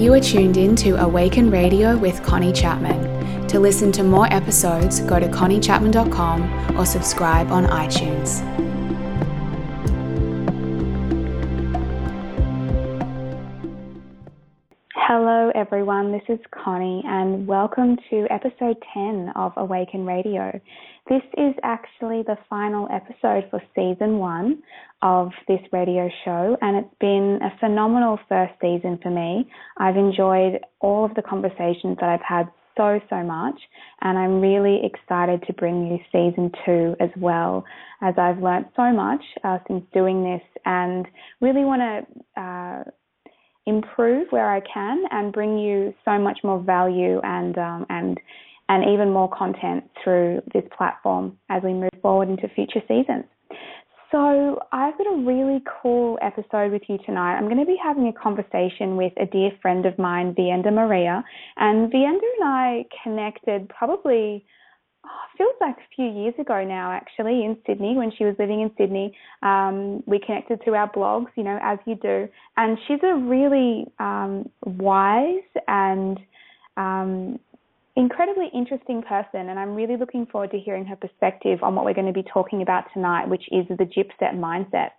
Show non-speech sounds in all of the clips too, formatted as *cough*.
You are tuned in to Awaken Radio with Connie Chapman. To listen to more episodes, go to conniechapman.com or subscribe on iTunes. Hello, everyone. This is Connie, and welcome to episode 10 of Awaken Radio. This is actually the final episode for season one of this radio show, and it's been a phenomenal first season for me. I've enjoyed all of the conversations that I've had so, so much, and I'm really excited to bring you season two as well, as I've learnt so much uh, since doing this and really want to. Uh, improve where I can and bring you so much more value and um, and and even more content through this platform as we move forward into future seasons. So, I've got a really cool episode with you tonight. I'm going to be having a conversation with a dear friend of mine, Vienda Maria. And Vienda and I connected probably oh, feels like a few years ago now, actually, in Sydney when she was living in Sydney. Um, we connected through our blogs, you know, as you do. And she's a really um, wise and um, incredibly interesting person. And I'm really looking forward to hearing her perspective on what we're going to be talking about tonight, which is the Gypset mindset.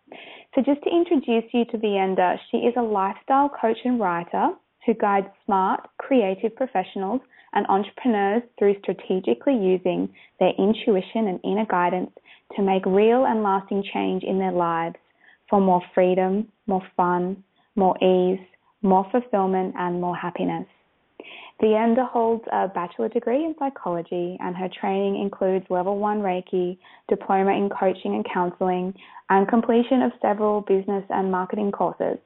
So, just to introduce you to Vienda, she is a lifestyle coach and writer who guides smart, creative professionals and entrepreneurs through strategically using their intuition and inner guidance to make real and lasting change in their lives for more freedom, more fun, more ease, more fulfillment, and more happiness. Vienda holds a bachelor degree in psychology, and her training includes level one Reiki, diploma in coaching and counseling, and completion of several business and marketing courses.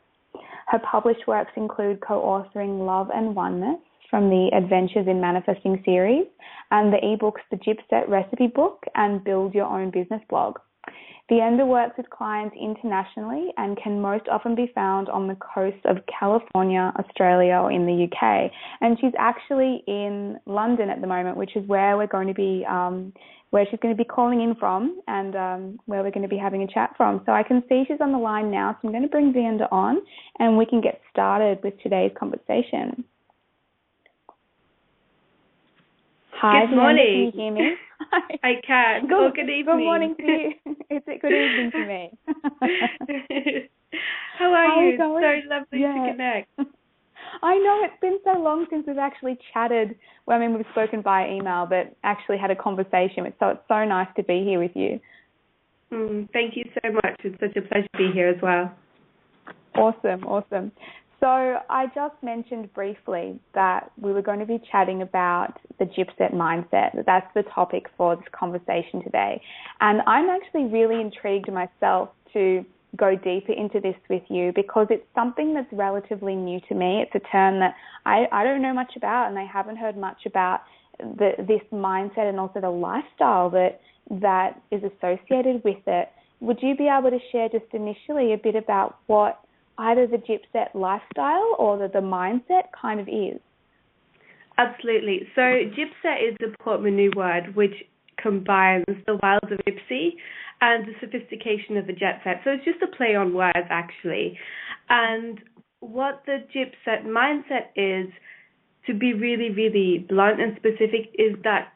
Her published works include co authoring Love and Oneness, from the Adventures in Manifesting series and the ebooks The Gypset Recipe Book and Build Your Own Business blog. Vienda works with clients internationally and can most often be found on the coast of California, Australia, or in the UK. And she's actually in London at the moment, which is where we're going to be, um, where she's going to be calling in from, and um, where we're going to be having a chat from. So I can see she's on the line now, so I'm going to bring Vienda on, and we can get started with today's conversation. Hi, good morning. Can you hear me? *laughs* I can. Good, oh, good evening. Good morning to you. *laughs* It's a good evening to me. *laughs* How are How you? Going? So lovely yeah. to connect. I know it's been so long since we've actually chatted. Well, I mean, we've spoken via email, but actually had a conversation. So it's so nice to be here with you. Mm, thank you so much. It's such a pleasure to be here as well. Awesome, awesome. So I just mentioned briefly that we were going to be chatting about the Gypset mindset. That's the topic for this conversation today. And I'm actually really intrigued myself to go deeper into this with you because it's something that's relatively new to me. It's a term that I, I don't know much about and I haven't heard much about the, this mindset and also the lifestyle that that is associated with it. Would you be able to share just initially a bit about what either the gypset lifestyle or the, the mindset kind of is? Absolutely. So gypset is a Portmanteau word which combines the wilds of gypsy and the sophistication of the jet set. So it's just a play on words actually. And what the gypset mindset is, to be really, really blunt and specific, is that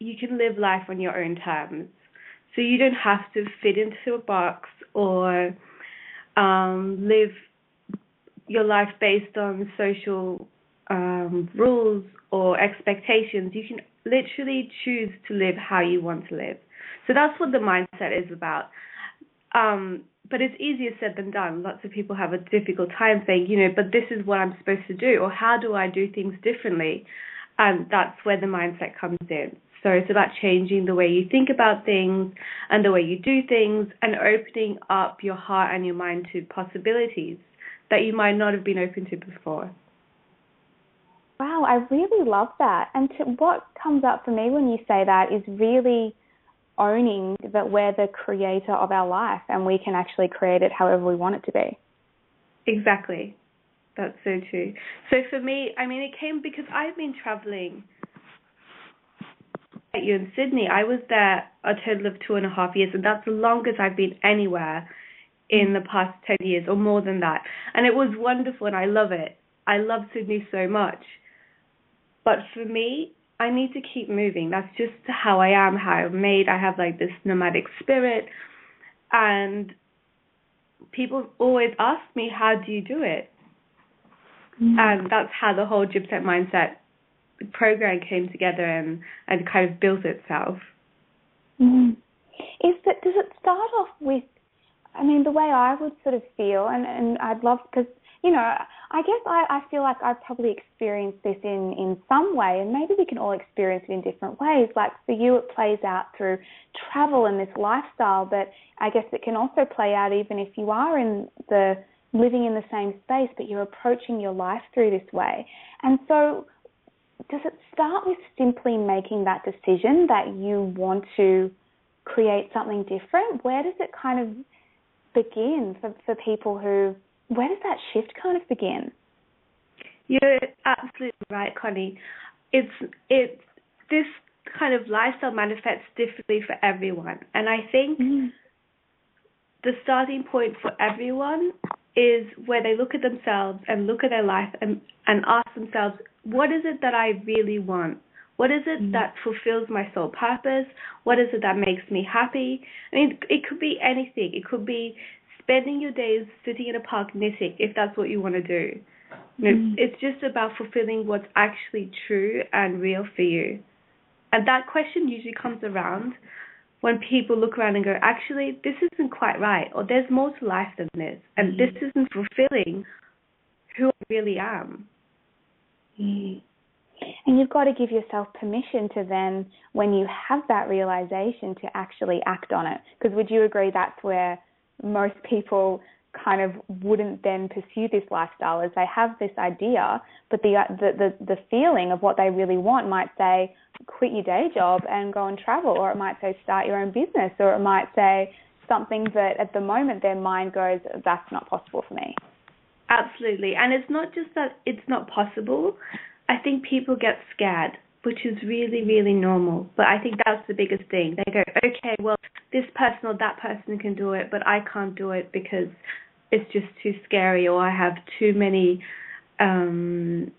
you can live life on your own terms. So you don't have to fit into a box or um, live your life based on social um, rules or expectations. You can literally choose to live how you want to live. So that's what the mindset is about. Um, but it's easier said than done. Lots of people have a difficult time saying, you know, but this is what I'm supposed to do, or how do I do things differently? And that's where the mindset comes in. So it's about changing the way you think about things and the way you do things and opening up your heart and your mind to possibilities that you might not have been open to before. Wow, I really love that. And to, what comes up for me when you say that is really owning that we're the creator of our life and we can actually create it however we want it to be. Exactly. That's so true. So for me, I mean, it came because I've been traveling at you in Sydney. I was there a total of two and a half years, and that's the longest I've been anywhere in the past 10 years or more than that. And it was wonderful, and I love it. I love Sydney so much. But for me, I need to keep moving. That's just how I am, how I'm made. I have like this nomadic spirit. And people always ask me, how do you do it? Mm. And that's how the whole Gypset mindset program came together and, and kind of built itself. Mm. Is that does it start off with? I mean, the way I would sort of feel, and and I'd love because you know, I guess I, I feel like I've probably experienced this in, in some way, and maybe we can all experience it in different ways. Like for you, it plays out through travel and this lifestyle, but I guess it can also play out even if you are in the living in the same space, but you're approaching your life through this way. And so, does it start with simply making that decision that you want to create something different? Where does it kind of begin for, for people who where does that shift kind of begin? You're absolutely right, Connie. It's it's this kind of lifestyle manifests differently for everyone, and I think mm. the starting point for everyone is where they look at themselves and look at their life and and ask themselves, what is it that I really want? What is it mm. that fulfills my soul purpose? What is it that makes me happy? I mean, it could be anything. It could be spending your days sitting in a park knitting if that's what you want to do. You know, mm. It's just about fulfilling what's actually true and real for you. And that question usually comes around when people look around and go, actually, this isn't quite right, or there's more to life than this, and mm. this isn't fulfilling who I really am. Mm. And you've got to give yourself permission to then, when you have that realization, to actually act on it. Because would you agree that's where most people kind of wouldn't then pursue this lifestyle is they have this idea, but the, the the the feeling of what they really want might say quit your day job and go and travel, or it might say start your own business, or it might say something that at the moment their mind goes that's not possible for me. Absolutely, and it's not just that it's not possible. I think people get scared which is really, really normal. But I think that's the biggest thing. They go, okay, well, this person or that person can do it, but I can't do it because it's just too scary or I have too many um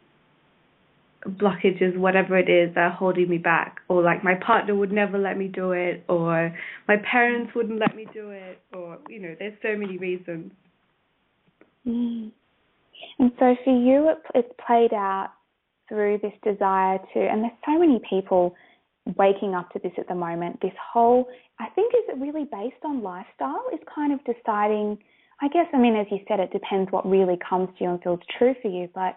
blockages, whatever it is, that are holding me back. Or like my partner would never let me do it, or my parents wouldn't let me do it, or, you know, there's so many reasons. Mm. And so for you, it, it's played out through this desire to, and there's so many people waking up to this at the moment. This whole, I think, is it really based on lifestyle? Is kind of deciding. I guess, I mean, as you said, it depends what really comes to you and feels true for you. But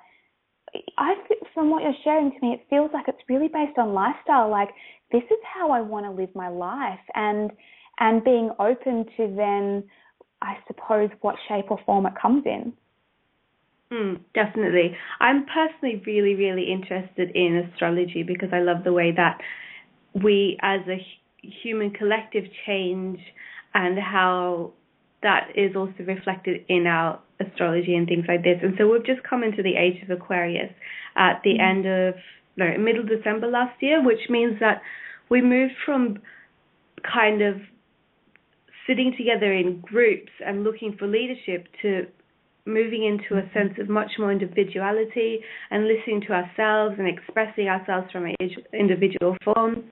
I, from what you're sharing to me, it feels like it's really based on lifestyle. Like this is how I want to live my life, and and being open to then, I suppose, what shape or form it comes in. Mm, definitely. I'm personally really, really interested in astrology because I love the way that we as a human collective change and how that is also reflected in our astrology and things like this. And so we've just come into the age of Aquarius at the mm. end of no middle December last year, which means that we moved from kind of sitting together in groups and looking for leadership to moving into a sense of much more individuality and listening to ourselves and expressing ourselves from individual forms.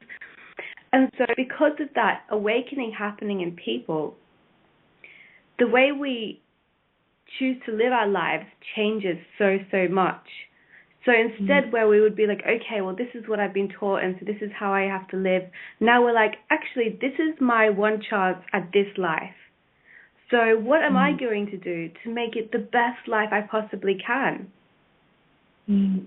And so, because of that awakening happening in people, the way we choose to live our lives changes so, so much. So instead, mm. where we would be like, okay, well, this is what I've been taught, and so this is how I have to live, now we're like, actually, this is my one chance at this life. So, what am mm. I going to do to make it the best life I possibly can? Mm.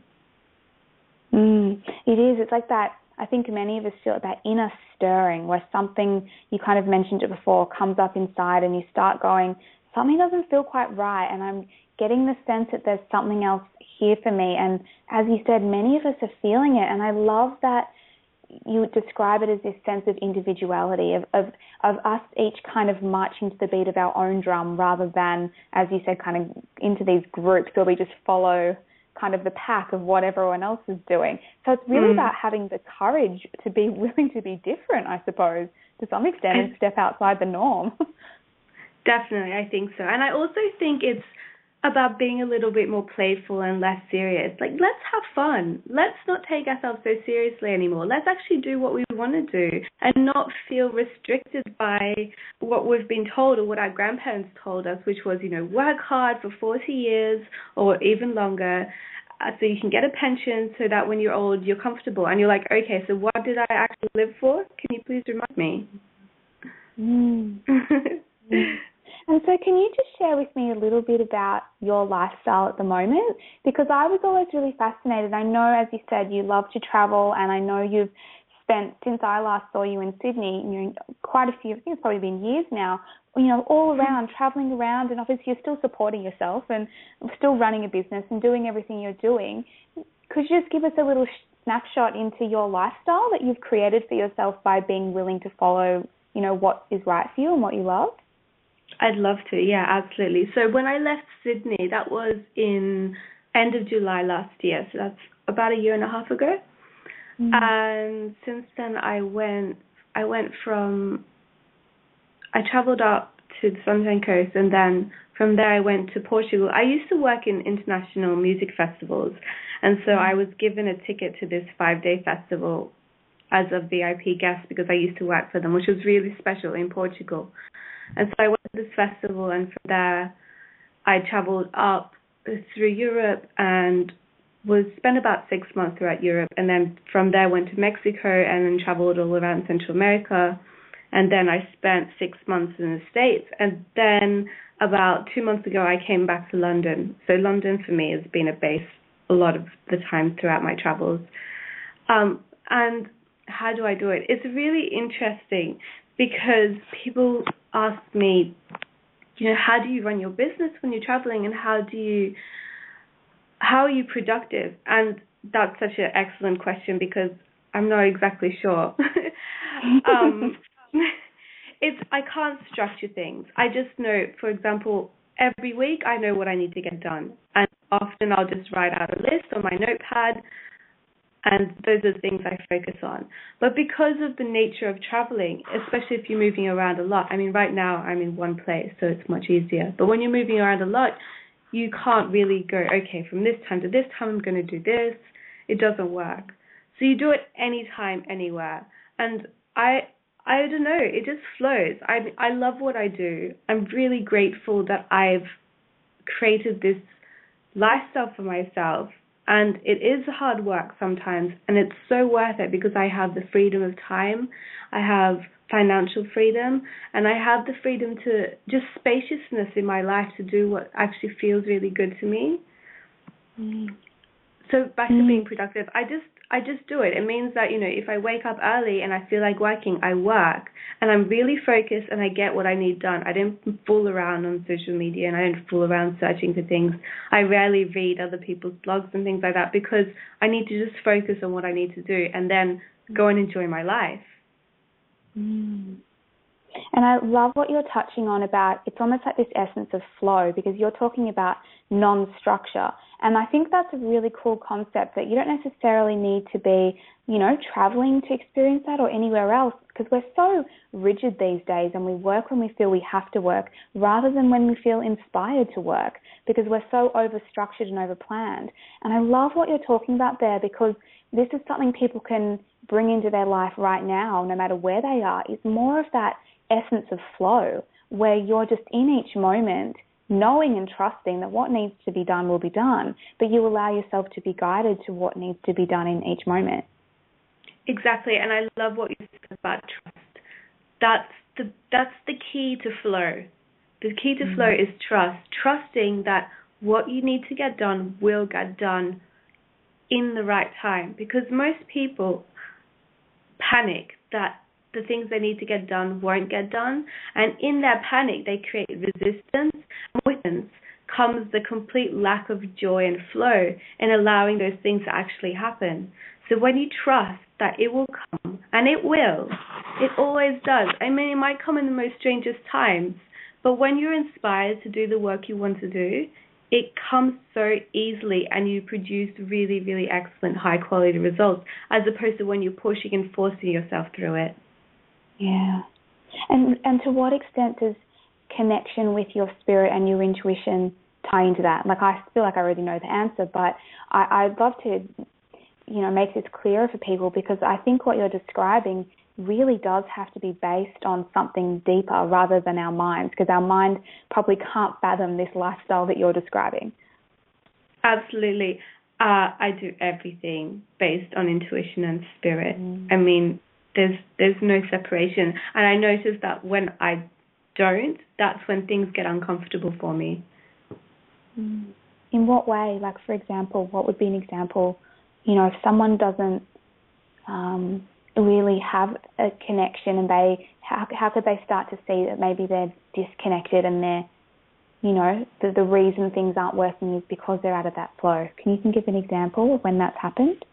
Mm. It is. It's like that. I think many of us feel that inner stirring where something, you kind of mentioned it before, comes up inside and you start going, something doesn't feel quite right. And I'm getting the sense that there's something else here for me. And as you said, many of us are feeling it. And I love that you describe it as this sense of individuality of, of of us each kind of marching to the beat of our own drum rather than as you said kind of into these groups where we just follow kind of the pack of what everyone else is doing. So it's really mm. about having the courage to be *laughs* willing to be different i suppose to some extent and step outside the norm. *laughs* Definitely i think so. And i also think it's about being a little bit more playful and less serious. Like, let's have fun. Let's not take ourselves so seriously anymore. Let's actually do what we want to do and not feel restricted by what we've been told or what our grandparents told us, which was, you know, work hard for 40 years or even longer uh, so you can get a pension so that when you're old, you're comfortable. And you're like, okay, so what did I actually live for? Can you please remind me? Mm. mm. And so, can you just share with me a little bit about your lifestyle at the moment? Because I was always really fascinated. I know, as you said, you love to travel, and I know you've spent since I last saw you in Sydney, you know, quite a few. I think it's probably been years now. You know, all mm-hmm. around, traveling around, and obviously you're still supporting yourself and still running a business and doing everything you're doing. Could you just give us a little snapshot into your lifestyle that you've created for yourself by being willing to follow, you know, what is right for you and what you love? I'd love to. Yeah, absolutely. So when I left Sydney, that was in end of July last year. So that's about a year and a half ago. Mm-hmm. And since then, I went. I went from. I traveled up to the Sunshine Coast, and then from there I went to Portugal. I used to work in international music festivals, and so I was given a ticket to this five-day festival as a VIP guest because I used to work for them, which was really special in Portugal. And so I went this festival, and from there, I traveled up through Europe and was spent about six months throughout Europe, and then from there went to Mexico and then traveled all around Central America, and then I spent six months in the States, and then about two months ago I came back to London. So London for me has been a base a lot of the time throughout my travels. Um, and how do I do it? It's really interesting because people ask me, you know, how do you run your business when you're traveling and how do you how are you productive? And that's such an excellent question because I'm not exactly sure. *laughs* um, it's I can't structure things. I just know, for example, every week I know what I need to get done, and often I'll just write out a list on my notepad and those are the things I focus on. But because of the nature of traveling, especially if you're moving around a lot, I mean, right now I'm in one place, so it's much easier. But when you're moving around a lot, you can't really go, okay, from this time to this time I'm going to do this. It doesn't work. So you do it anytime, anywhere. And I, I don't know, it just flows. I, I love what I do. I'm really grateful that I've created this lifestyle for myself and it is hard work sometimes, and it's so worth it because I have the freedom of time, I have financial freedom, and I have the freedom to just spaciousness in my life to do what actually feels really good to me. Mm. So back mm. to being productive, I just I just do it. It means that, you know, if I wake up early and I feel like working, I work. And I'm really focused and I get what I need done. I don't fool around on social media and I don't fool around searching for things. I rarely read other people's blogs and things like that because I need to just focus on what I need to do and then go and enjoy my life. Mm. And I love what you're touching on about it's almost like this essence of flow because you're talking about non structure. And I think that's a really cool concept that you don't necessarily need to be, you know, traveling to experience that or anywhere else because we're so rigid these days and we work when we feel we have to work rather than when we feel inspired to work because we're so over structured and over planned. And I love what you're talking about there because this is something people can bring into their life right now, no matter where they are. It's more of that essence of flow where you're just in each moment knowing and trusting that what needs to be done will be done, but you allow yourself to be guided to what needs to be done in each moment. Exactly, and I love what you said about trust. That's the that's the key to flow. The key to mm-hmm. flow is trust, trusting that what you need to get done will get done in the right time because most people panic that the things they need to get done won't get done. And in their panic, they create resistance. Avoidance comes the complete lack of joy and flow in allowing those things to actually happen. So when you trust that it will come, and it will, it always does. I mean, it might come in the most strangest times, but when you're inspired to do the work you want to do, it comes so easily and you produce really, really excellent high quality results as opposed to when you're pushing and forcing yourself through it. Yeah. And and to what extent does connection with your spirit and your intuition tie into that. Like I feel like I already know the answer, but I, I'd love to, you know, make this clearer for people because I think what you're describing really does have to be based on something deeper rather than our minds because our mind probably can't fathom this lifestyle that you're describing. Absolutely. Uh, I do everything based on intuition and spirit. Mm. I mean, there's there's no separation, and I notice that when I don't, that's when things get uncomfortable for me. Mm. In what way? Like, for example, what would be an example? You know, if someone doesn't um, really have a connection, and they how how could they start to see that maybe they're disconnected and they're you know, the, the reason things aren't working is because they're out of that flow. Can you think of an example of when that's happened?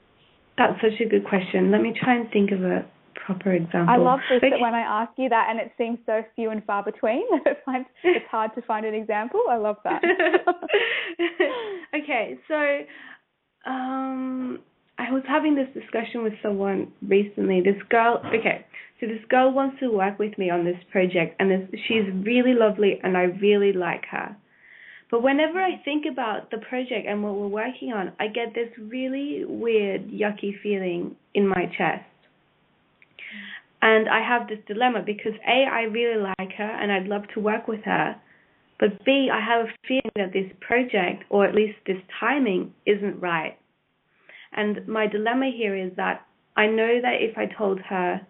That's such a good question. Let me try and think of a proper example. I love this okay. that when I ask you that and it seems so few and far between, *laughs* it's hard to find an example. I love that. *laughs* okay, so um, I was having this discussion with someone recently. This girl, okay, so this girl wants to work with me on this project, and this, she's really lovely, and I really like her. But whenever I think about the project and what we're working on, I get this really weird, yucky feeling in my chest. And I have this dilemma because A, I really like her and I'd love to work with her. But B, I have a feeling that this project, or at least this timing, isn't right. And my dilemma here is that I know that if I told her,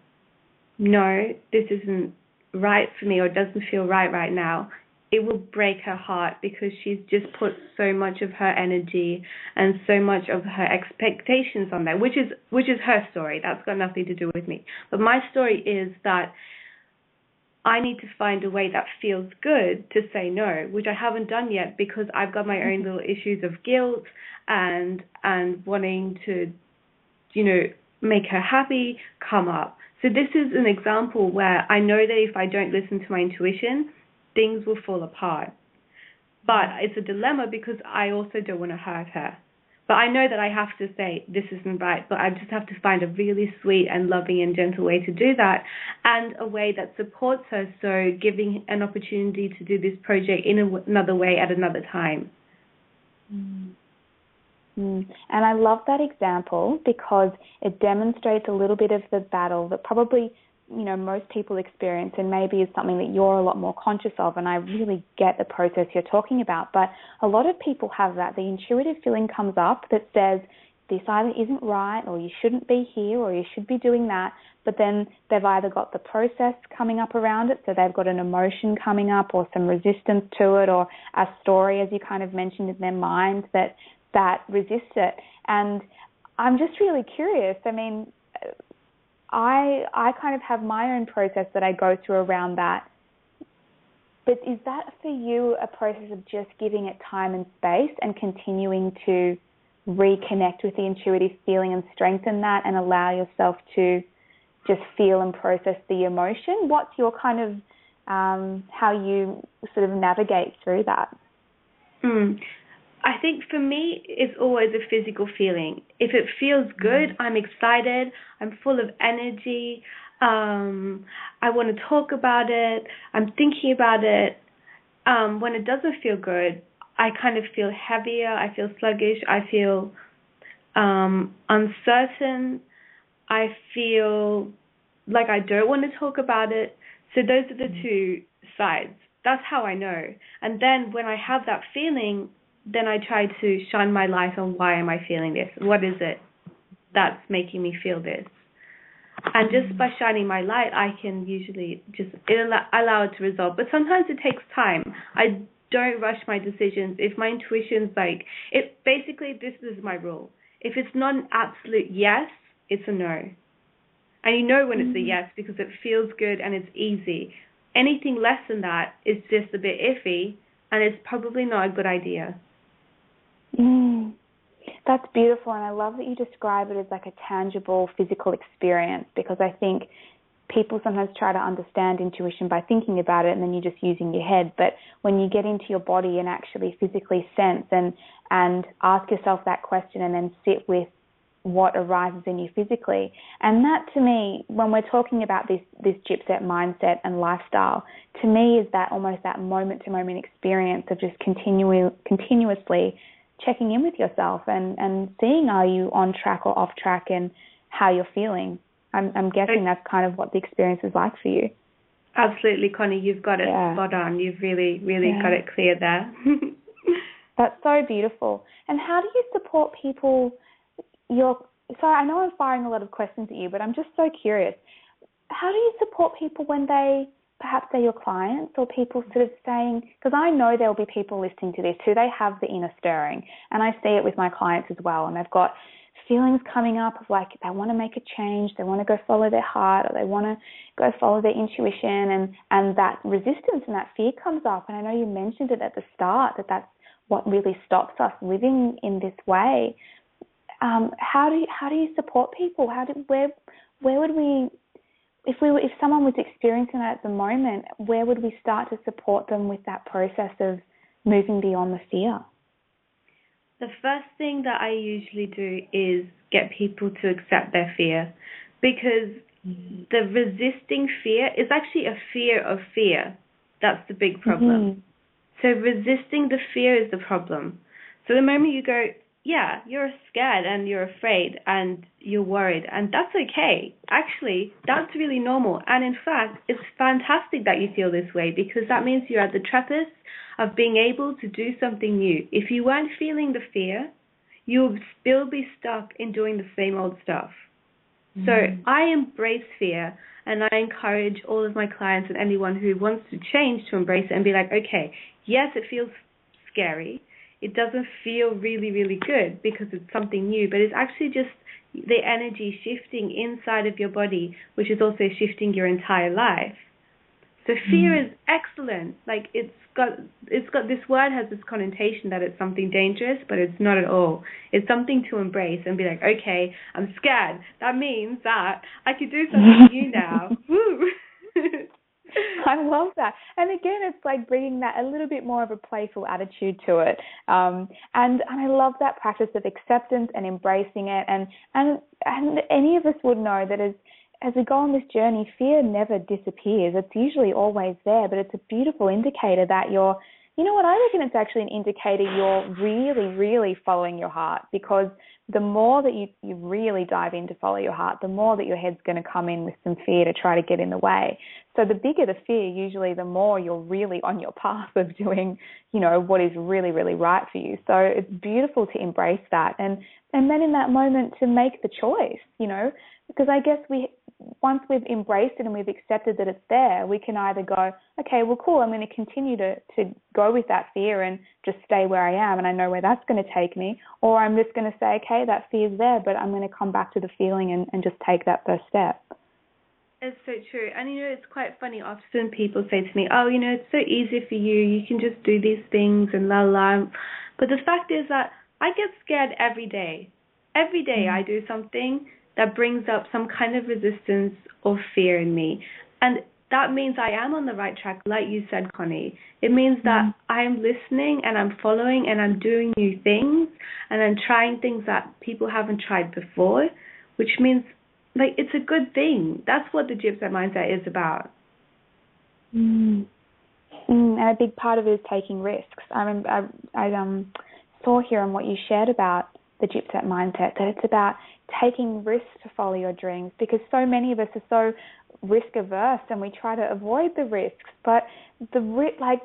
no, this isn't right for me or doesn't feel right right now, it will break her heart because she's just put so much of her energy and so much of her expectations on that which is which is her story. That's got nothing to do with me. But my story is that I need to find a way that feels good to say no, which I haven't done yet because I've got my own mm-hmm. little issues of guilt and and wanting to, you know, make her happy come up. So this is an example where I know that if I don't listen to my intuition, things will fall apart. But it's a dilemma because I also don't want to hurt her. But I know that I have to say this isn't right, but I just have to find a really sweet and loving and gentle way to do that and a way that supports her. So giving an opportunity to do this project in another way at another time. Mm. Mm. And I love that example because it demonstrates a little bit of the battle that probably you know most people experience and maybe is something that you're a lot more conscious of and I really get the process you're talking about but a lot of people have that the intuitive feeling comes up that says this either isn't right or you shouldn't be here or you should be doing that but then they've either got the process coming up around it so they've got an emotion coming up or some resistance to it or a story as you kind of mentioned in their mind that that resist it. And I'm just really curious. I mean, I I kind of have my own process that I go through around that. But is that for you a process of just giving it time and space and continuing to reconnect with the intuitive feeling and strengthen that and allow yourself to just feel and process the emotion? What's your kind of um, how you sort of navigate through that? Mm. I think for me, it's always a physical feeling. If it feels good, I'm excited, I'm full of energy, um, I want to talk about it, I'm thinking about it. Um, when it doesn't feel good, I kind of feel heavier, I feel sluggish, I feel um, uncertain, I feel like I don't want to talk about it. So those are the two sides. That's how I know. And then when I have that feeling, then I try to shine my light on why am I feeling this? What is it that's making me feel this? And just by shining my light, I can usually just allow, allow it to resolve. But sometimes it takes time. I don't rush my decisions. If my intuition's like, it basically this is my rule. If it's not an absolute yes, it's a no. And you know when it's a mm-hmm. yes because it feels good and it's easy. Anything less than that is just a bit iffy and it's probably not a good idea. Mm, that's beautiful, and I love that you describe it as like a tangible physical experience because I think people sometimes try to understand intuition by thinking about it and then you're just using your head. But when you get into your body and actually physically sense and and ask yourself that question and then sit with what arises in you physically. And that to me, when we're talking about this this gypset mindset and lifestyle, to me is that almost that moment to moment experience of just continuing continuously checking in with yourself and, and seeing are you on track or off track and how you're feeling. I'm, I'm guessing that's kind of what the experience is like for you. Absolutely, Connie, you've got it yeah. spot on. You've really, really yeah. got it clear there. *laughs* that's so beautiful. And how do you support people? Your so I know I'm firing a lot of questions at you, but I'm just so curious. How do you support people when they perhaps they're your clients or people sort of saying, because I know there'll be people listening to this who they have the inner stirring, and I see it with my clients as well, and they've got feelings coming up of like they want to make a change, they want to go follow their heart, or they want to go follow their intuition, and and that resistance and that fear comes up. And I know you mentioned it at the start that that's what really stops us living in this way. Um, how do you, how do you support people? How do where where would we if we were, if someone was experiencing that at the moment, where would we start to support them with that process of moving beyond the fear? The first thing that I usually do is get people to accept their fear because the resisting fear is actually a fear of fear. That's the big problem. Mm-hmm. So resisting the fear is the problem. So the moment you go, yeah, you're scared and you're afraid and you're worried, and that's okay. Actually, that's really normal. And in fact, it's fantastic that you feel this way because that means you're at the precipice of being able to do something new. If you weren't feeling the fear, you would still be stuck in doing the same old stuff. Mm-hmm. So I embrace fear and I encourage all of my clients and anyone who wants to change to embrace it and be like, okay, yes, it feels scary it doesn't feel really, really good because it's something new, but it's actually just the energy shifting inside of your body, which is also shifting your entire life. So fear mm. is excellent. Like it's got it's got this word has this connotation that it's something dangerous, but it's not at all. It's something to embrace and be like, okay, I'm scared. That means that I could do something new now. *laughs* Woo! *laughs* I love that. And again, it's like bringing that a little bit more of a playful attitude to it. Um, and and I love that practice of acceptance and embracing it. And and and any of us would know that as as we go on this journey, fear never disappears. It's usually always there, but it's a beautiful indicator that you're you know what? I reckon it's actually an indicator you're really, really following your heart because the more that you, you really dive in to follow your heart, the more that your head's going to come in with some fear to try to get in the way. So the bigger the fear, usually the more you're really on your path of doing, you know, what is really, really right for you. So it's beautiful to embrace that and and then in that moment to make the choice, you know, because I guess we once we've embraced it and we've accepted that it's there, we can either go, okay, well, cool, I'm going to continue to, to go with that fear and just stay where I am and I know where that's going to take me, or I'm just going to say, okay, that fear's there, but I'm going to come back to the feeling and, and just take that first step. It's so true. And you know, it's quite funny. Often people say to me, oh, you know, it's so easy for you. You can just do these things and la la. But the fact is that I get scared every day. Every day mm-hmm. I do something that brings up some kind of resistance or fear in me. And that means I am on the right track, like you said, Connie. It means that mm. I'm listening and I'm following and I'm doing new things and I'm trying things that people haven't tried before, which means like it's a good thing. That's what the gypset mindset is about. Mm. Mm, and a big part of it is taking risks. I remember I, I um saw here on what you shared about the gypset mindset that it's about taking risks to follow your dreams because so many of us are so risk averse and we try to avoid the risks but the like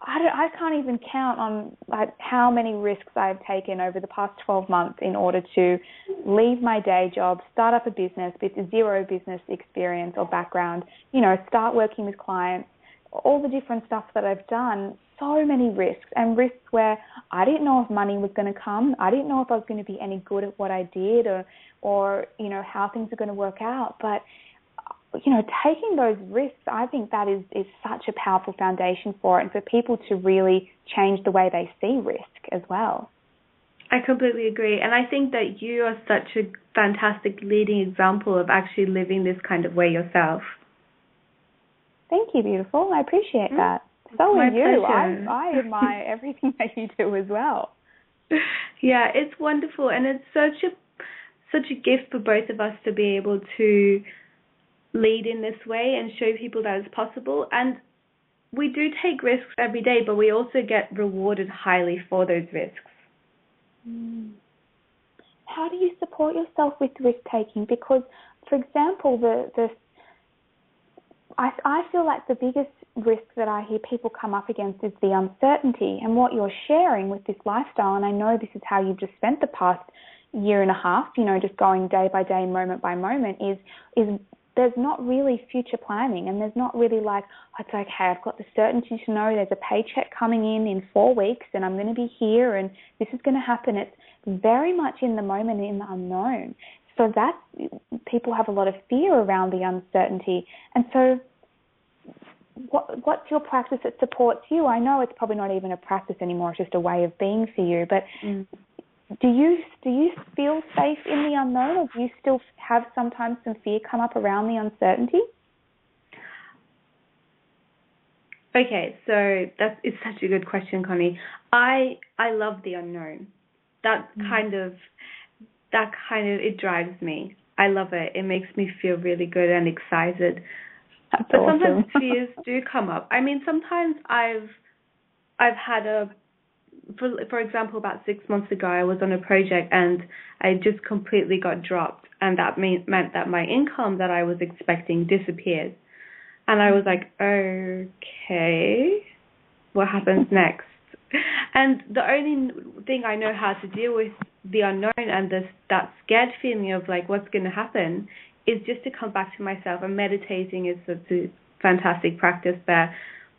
I don't, I can't even count on like how many risks I've taken over the past 12 months in order to leave my day job, start up a business with zero business experience or background, you know, start working with clients, all the different stuff that I've done so many risks and risks where I didn't know if money was going to come. I didn't know if I was going to be any good at what I did or, or, you know, how things are going to work out. But, you know, taking those risks, I think that is, is such a powerful foundation for it and for people to really change the way they see risk as well. I completely agree. And I think that you are such a fantastic leading example of actually living this kind of way yourself. Thank you, beautiful. I appreciate mm. that. So My are you. I, I admire *laughs* everything that you do as well. Yeah, it's wonderful, and it's such a such a gift for both of us to be able to lead in this way and show people that it's possible. And we do take risks every day, but we also get rewarded highly for those risks. Mm. How do you support yourself with risk taking? Because, for example, the the I, I feel like the biggest risk that I hear people come up against is the uncertainty and what you're sharing with this lifestyle. And I know this is how you've just spent the past year and a half, you know, just going day by day, moment by moment, is is there's not really future planning and there's not really like, oh, it's okay, I've got the certainty to know there's a paycheck coming in in four weeks and I'm going to be here and this is going to happen. It's very much in the moment, in the unknown. So that people have a lot of fear around the uncertainty. And so what, what's your practice that supports you? I know it's probably not even a practice anymore; it's just a way of being for you. But mm do you do you feel safe in the unknown, or do you still have sometimes some fear come up around the uncertainty? Okay, so that is such a good question, Connie. I I love the unknown. That mm. kind of that kind of it drives me. I love it. It makes me feel really good and excited. That's but awesome. sometimes *laughs* fears do come up. I mean, sometimes I've I've had a for for example, about six months ago, I was on a project and I just completely got dropped, and that mean, meant that my income that I was expecting disappeared, and I was like, okay, what happens next? *laughs* And the only thing I know how to deal with the unknown and this that scared feeling of like what's going to happen is just to come back to myself. And meditating is such a fantastic practice there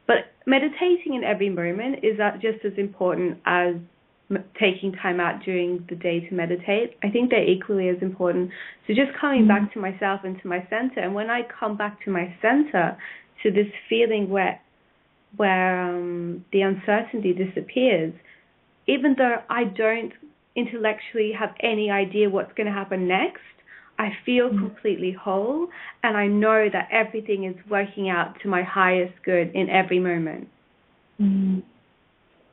but meditating in every moment is that just as important as taking time out during the day to meditate. I think they're equally as important. So just coming mm-hmm. back to myself and to my center, and when I come back to my center, to this feeling where where um, the uncertainty disappears, even though I don't intellectually have any idea what's going to happen next, I feel mm. completely whole and I know that everything is working out to my highest good in every moment. Mm.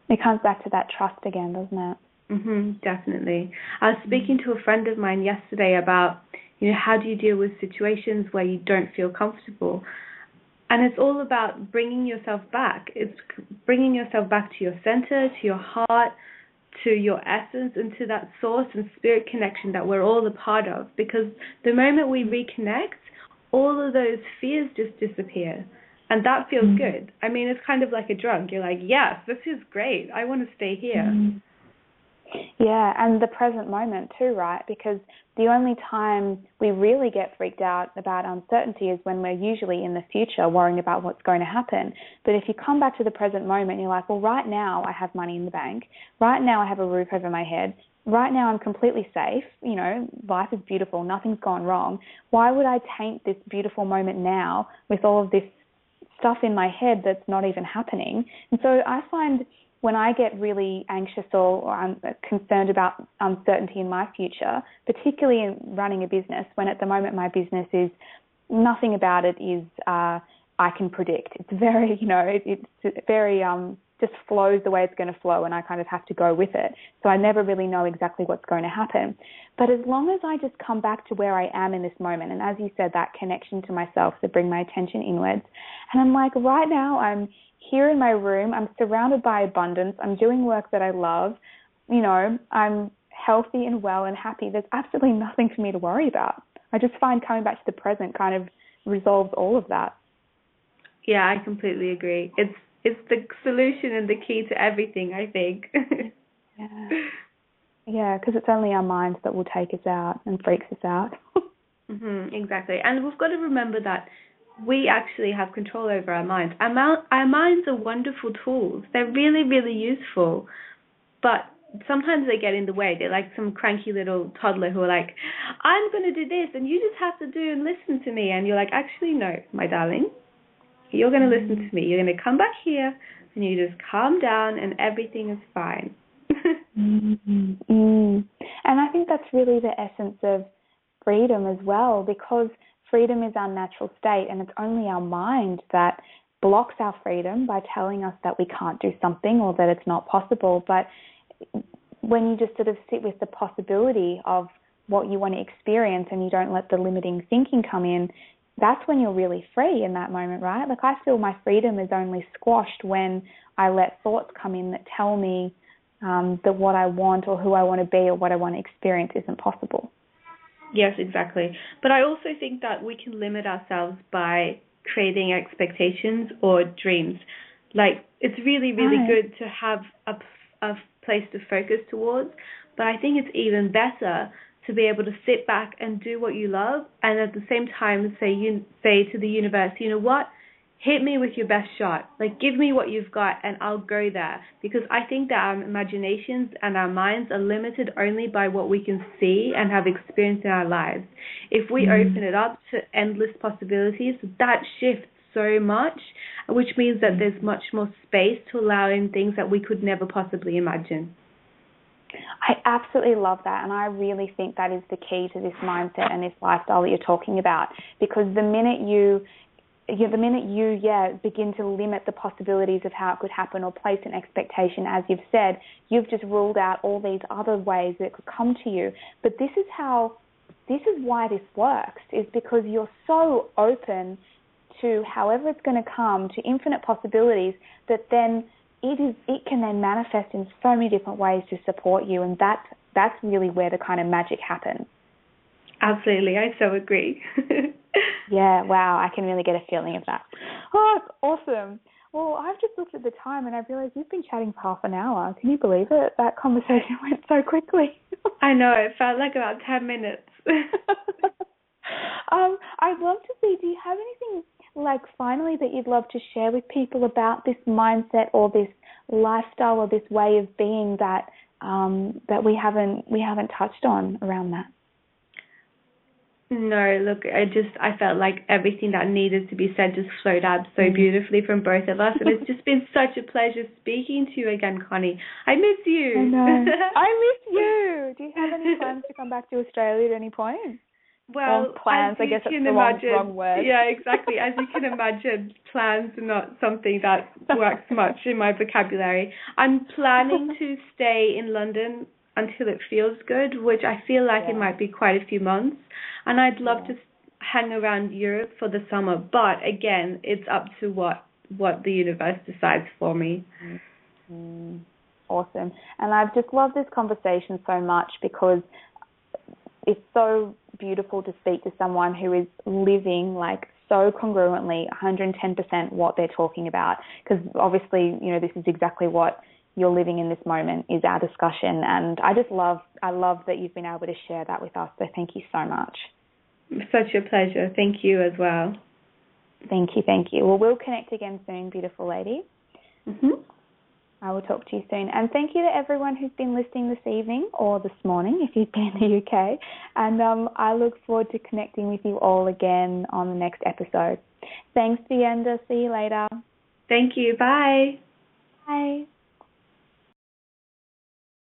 It comes back to that trust again, doesn't it? Mhm, definitely. I was speaking to a friend of mine yesterday about, you know, how do you deal with situations where you don't feel comfortable? And it's all about bringing yourself back. It's bringing yourself back to your center, to your heart, to your essence and to that source and spirit connection that we're all a part of. Because the moment we reconnect, all of those fears just disappear. And that feels mm-hmm. good. I mean, it's kind of like a drug. You're like, yes, this is great. I want to stay here. Mm-hmm. Yeah, and the present moment too, right? Because the only time we really get freaked out about uncertainty is when we're usually in the future worrying about what's going to happen. But if you come back to the present moment, you're like, well, right now I have money in the bank. Right now I have a roof over my head. Right now I'm completely safe. You know, life is beautiful. Nothing's gone wrong. Why would I taint this beautiful moment now with all of this stuff in my head that's not even happening? And so I find when I get really anxious or, or I'm concerned about uncertainty in my future, particularly in running a business, when at the moment my business is nothing about it is uh, I can predict. It's very, *laughs* you know, it, it's very um, just flows the way it's going to flow, and I kind of have to go with it. So I never really know exactly what's going to happen. But as long as I just come back to where I am in this moment, and as you said, that connection to myself to bring my attention inwards, and I'm like, right now I'm here in my room. I'm surrounded by abundance. I'm doing work that I love. You know, I'm healthy and well and happy. There's absolutely nothing for me to worry about. I just find coming back to the present kind of resolves all of that. Yeah, I completely agree. It's it's the solution and the key to everything, I think. *laughs* yeah. Yeah, because it's only our minds that will take us out and freaks us out. *laughs* mm-hmm, exactly. And we've got to remember that we actually have control over our minds. Our, our minds are wonderful tools. They're really, really useful. But sometimes they get in the way. They're like some cranky little toddler who are like, I'm going to do this, and you just have to do and listen to me. And you're like, actually, no, my darling. You're going to listen to me. You're going to come back here, and you just calm down, and everything is fine. *laughs* mm-hmm. mm. And I think that's really the essence of freedom as well, because – freedom is our natural state, and it's only our mind that blocks our freedom by telling us that we can't do something or that it's not possible. But when you just sort of sit with the possibility of what you want to experience and you don't let the limiting thinking come in, that's when you're really free in that moment, right? Like I feel my freedom is only squashed when I let thoughts come in that tell me um, that what I want or who I want to be or what I want to experience isn't possible. Yes, exactly. But I also think that we can limit ourselves by creating expectations or dreams. Like it's really, really right. good to have a, a place to focus towards, but I think it's even better to be able to sit back and do what you love, and at the same time say you say to the universe, you know what, hit me with your best shot. Like, give me what you've got and I'll go there. Because I think that our imaginations and our minds are limited only by what we can see and have experienced in our lives. If we mm. open it up to endless possibilities, that shifts so much, which means that there's much more space to allow in things that we could never possibly imagine. I absolutely love that, and I really think that is the key to this mindset and this lifestyle that you're talking about. Because the minute you yeah, the minute you yeah begin to limit the possibilities of how it could happen or place an expectation, as you've said, you've just ruled out all these other ways that could come to you. But this is how, this is why this works, is because you're so open to however it's going to come, to infinite possibilities, that then it is it can then manifest in so many different ways to support you, and that's that's really where the kind of magic happens. Absolutely, I so agree. *laughs* yeah, wow, I can really get a feeling of that. Oh, that's awesome. Well, I've just looked at the time and I realised we've been chatting for half an hour. Can you believe it? That conversation *laughs* went so quickly. I know, it felt like about 10 minutes. *laughs* um, I'd love to see, do you have anything like finally that you'd love to share with people about this mindset or this lifestyle or this way of being that um, that we haven't we haven't touched on around that? No, look, I just I felt like everything that needed to be said just flowed out so mm. beautifully from both of us, and it's *laughs* just been such a pleasure speaking to you again, Connie. I miss you. I. I miss *laughs* you. Do you have any plans to come back to Australia at any point? Well, plans. I guess that's the wrong, wrong word. Yeah, exactly. As you can imagine, *laughs* plans are not something that works much in my vocabulary. I'm planning *laughs* to stay in London until it feels good, which I feel like yeah. it might be quite a few months. And I'd love yeah. to hang around Europe for the summer, but again, it's up to what what the universe decides for me. Mm-hmm. Awesome. And I've just loved this conversation so much because it's so beautiful to speak to someone who is living like so congruently 110% what they're talking about because obviously you know this is exactly what you're living in this moment is our discussion. And I just love, I love that you've been able to share that with us. So thank you so much. Such a pleasure. Thank you as well. Thank you, thank you. Well, we'll connect again soon, beautiful lady. Mm-hmm. I will talk to you soon. And thank you to everyone who's been listening this evening or this morning if you've been in the UK. And um, I look forward to connecting with you all again on the next episode. Thanks, Deanda. See you later. Thank you. Bye. Bye.